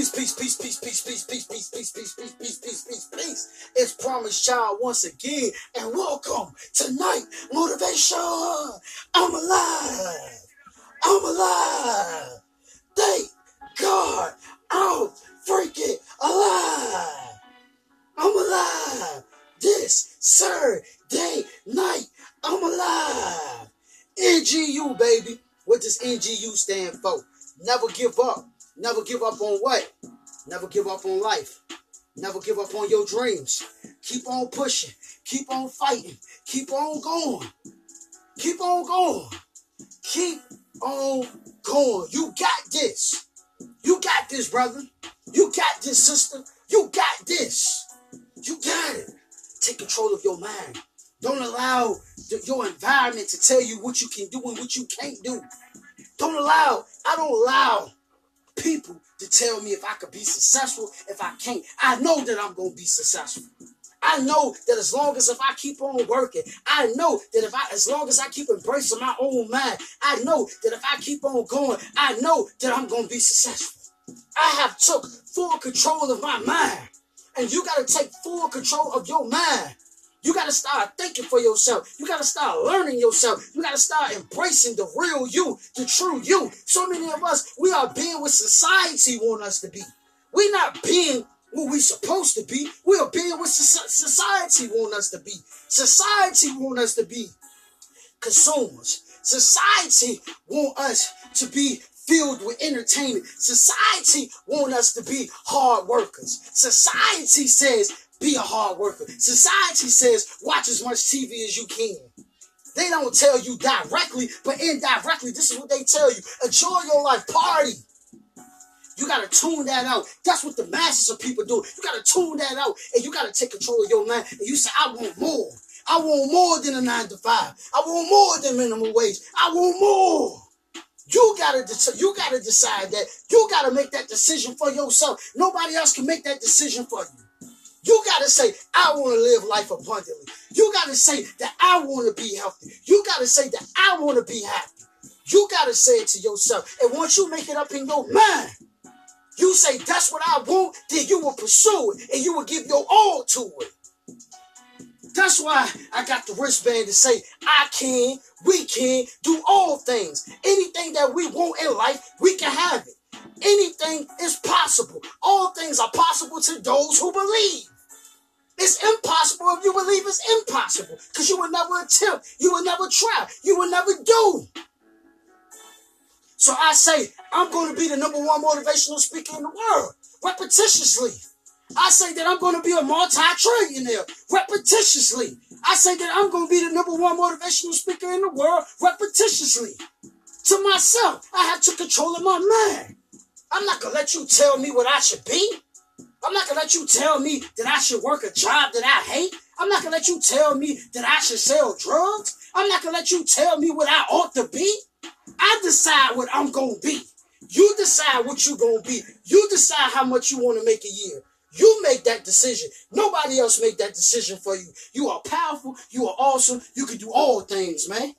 Peace, peace, peace, peace, peace, peace, peace, peace, peace, peace, peace, peace, peace, peace, peace. It's Promise Child once again, and welcome tonight. Motivation. I'm alive. I'm alive. Thank God I'm freaking alive. I'm alive. This Saturday night, I'm alive. NGU, baby. What does NGU stand for? Never give up. Never give up on what? Never give up on life. Never give up on your dreams. Keep on pushing. Keep on fighting. Keep on going. Keep on going. Keep on going. You got this. You got this, brother. You got this, sister. You got this. You got it. Take control of your mind. Don't allow the, your environment to tell you what you can do and what you can't do. Don't allow, I don't allow people to tell me if I could be successful, if I can't. I know that I'm going to be successful. I know that as long as if I keep on working, I know that if I, as long as I keep embracing my own mind, I know that if I keep on going, I know that I'm going to be successful. I have took full control of my mind. And you got to take full control of your mind. You got to start thinking for yourself. You got to start learning yourself. You got to start embracing the real you, the true you. So many of us, we are being what society want us to be. We're not being what we supposed to be. We are being what society want us to be. Society want us to be consumers. Society want us to be filled with entertainment. Society want us to be hard workers. Society says be a hard worker. Society says watch as much TV as you can. They don't tell you directly, but indirectly, this is what they tell you. Enjoy your life, party. You gotta tune that out. That's what the masses of people do. You gotta tune that out, and you gotta take control of your mind. And you say, I want more. I want more than a nine to five. I want more than minimum wage. I want more. You gotta you gotta decide that. You gotta make that decision for yourself. Nobody else can make that decision for you. You got to say, I want to live life abundantly. You got to say that I want to be healthy. You got to say that I want to be happy. You got to say it to yourself. And once you make it up in your mind, you say, that's what I want, then you will pursue it and you will give your all to it. That's why I got the wristband to say, I can, we can do all things. Anything that we want in life, we can have it. Anything is possible. All things are possible to those who believe. It's impossible if you believe it's impossible because you will never attempt, you will never try, you will never do. So I say, I'm going to be the number one motivational speaker in the world repetitiously. I say that I'm going to be a multi-trillionaire repetitiously. I say that I'm going to be the number one motivational speaker in the world repetitiously. To myself, I have to control my mind. I'm not going to let you tell me what I should be. I'm not to let you tell me that I should work a job that I hate. I'm not to let you tell me that I should sell drugs. I'm not to let you tell me what I ought to be. I decide what I'm to be. You decide what you're to be. You decide how much you want to make a year. You make that decision. Nobody else make that decision for you. You are powerful. You are awesome. You can do all things, man.